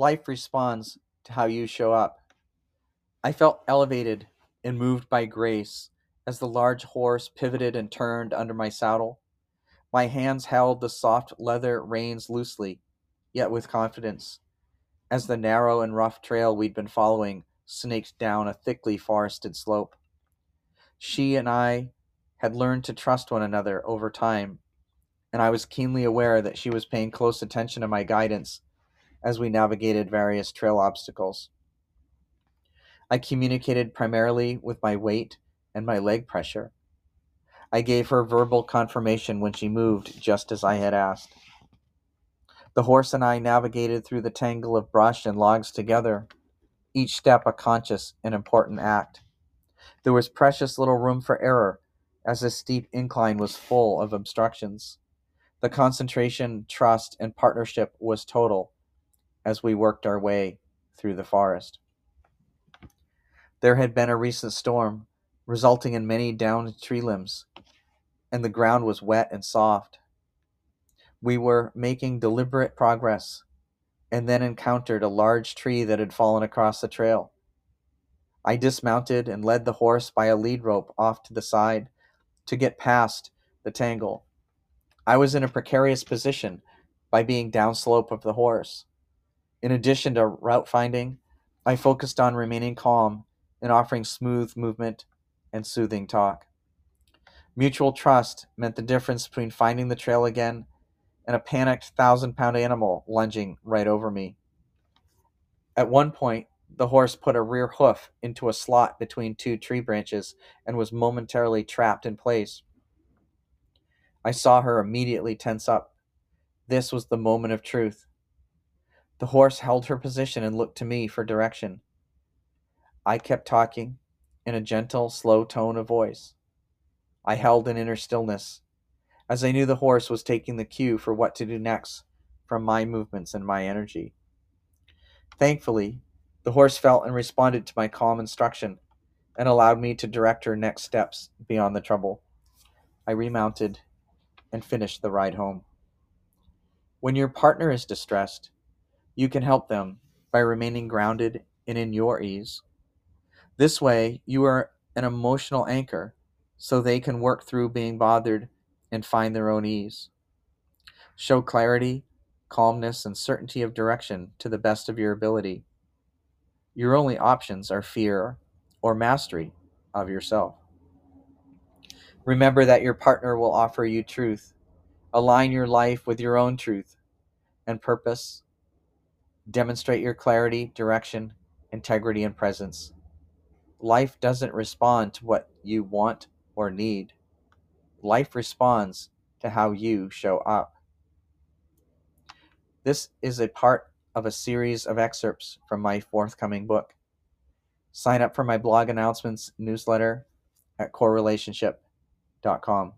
Life responds to how you show up. I felt elevated and moved by grace as the large horse pivoted and turned under my saddle. My hands held the soft leather reins loosely, yet with confidence, as the narrow and rough trail we'd been following snaked down a thickly forested slope. She and I had learned to trust one another over time, and I was keenly aware that she was paying close attention to my guidance as we navigated various trail obstacles. I communicated primarily with my weight and my leg pressure. I gave her verbal confirmation when she moved just as I had asked. The horse and I navigated through the tangle of brush and logs together, each step a conscious and important act. There was precious little room for error, as the steep incline was full of obstructions. The concentration, trust, and partnership was total as we worked our way through the forest. There had been a recent storm, resulting in many downed tree limbs, and the ground was wet and soft. We were making deliberate progress and then encountered a large tree that had fallen across the trail. I dismounted and led the horse by a lead rope off to the side to get past the tangle. I was in a precarious position by being downslope of the horse. In addition to route finding, I focused on remaining calm and offering smooth movement and soothing talk. Mutual trust meant the difference between finding the trail again and a panicked thousand pound animal lunging right over me. At one point, the horse put a rear hoof into a slot between two tree branches and was momentarily trapped in place. I saw her immediately tense up. This was the moment of truth. The horse held her position and looked to me for direction. I kept talking in a gentle, slow tone of voice. I held an inner stillness, as I knew the horse was taking the cue for what to do next from my movements and my energy. Thankfully, the horse felt and responded to my calm instruction and allowed me to direct her next steps beyond the trouble. I remounted and finished the ride home. When your partner is distressed, you can help them by remaining grounded and in your ease. This way, you are an emotional anchor so they can work through being bothered and find their own ease. Show clarity, calmness, and certainty of direction to the best of your ability. Your only options are fear or mastery of yourself. Remember that your partner will offer you truth. Align your life with your own truth and purpose Demonstrate your clarity, direction, integrity, and presence. Life doesn't respond to what you want or need. Life responds to how you show up. This is a part of a series of excerpts from my forthcoming book. Sign up for my blog announcements newsletter at corerelationship.com.